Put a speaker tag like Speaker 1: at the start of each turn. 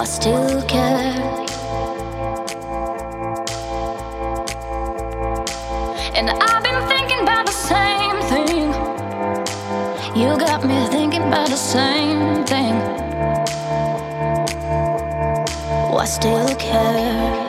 Speaker 1: I still care. And I've been thinking about the same thing. You got me thinking about the same thing. Oh, I still care.